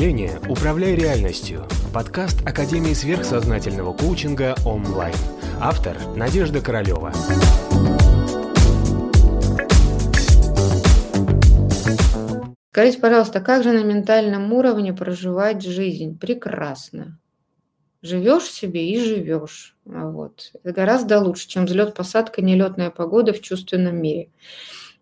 мышления «Управляй реальностью» – подкаст Академии сверхсознательного коучинга онлайн. Автор – Надежда Королева. Скажите, пожалуйста, как же на ментальном уровне проживать жизнь? Прекрасно. Живешь себе и живешь. Вот. Это гораздо лучше, чем взлет, посадка, нелетная погода в чувственном мире,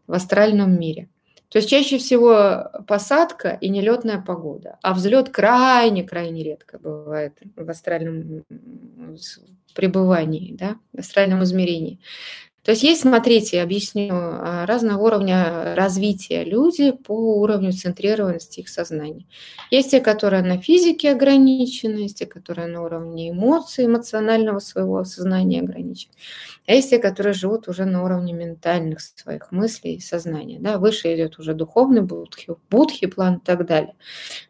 в астральном мире. То есть чаще всего посадка и нелетная погода, а взлет крайне-крайне редко бывает в астральном пребывании, да, в астральном измерении. То есть есть, смотрите, объясню, а, разного уровня развития люди по уровню центрированности их сознания. Есть те, которые на физике ограничены, есть те, которые на уровне эмоций, эмоционального своего сознания ограничены. А есть те, которые живут уже на уровне ментальных своих мыслей и сознания. Да? Выше идет уже духовный будхи, будхи план и так далее.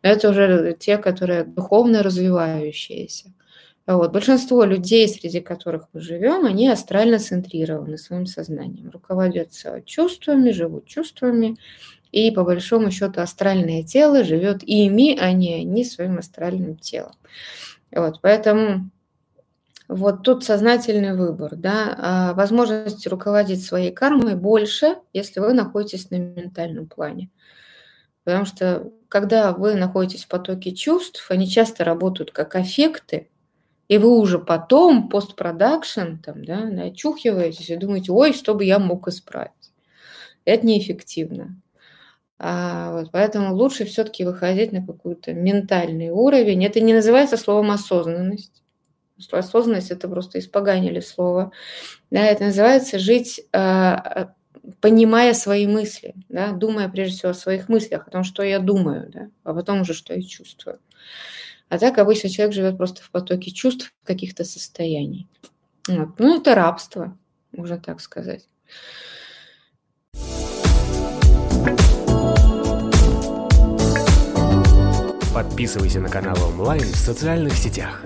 Это уже те, которые духовно развивающиеся. Вот. Большинство людей, среди которых мы живем, они астрально центрированы своим сознанием, руководятся чувствами, живут чувствами, и по большому счету астральное тело живет ими, а не они своим астральным телом. Вот. Поэтому вот тут сознательный выбор, да, а возможности руководить своей кармой больше, если вы находитесь на ментальном плане. Потому что когда вы находитесь в потоке чувств, они часто работают как аффекты, и вы уже потом, постпродакшн, там, да, начухиваетесь и думаете, ой, что бы я мог исправить. Это неэффективно. А, вот, поэтому лучше все-таки выходить на какой-то ментальный уровень. Это не называется словом осознанность. Осознанность это просто испоганили слово. Да, это называется жить, а, понимая свои мысли, да, думая прежде всего о своих мыслях, о том, что я думаю, да, а потом уже, что я чувствую. А так обычно человек живет просто в потоке чувств, каких-то состояний. Вот. Ну, это рабство, можно так сказать. Подписывайся на канал онлайн в социальных сетях.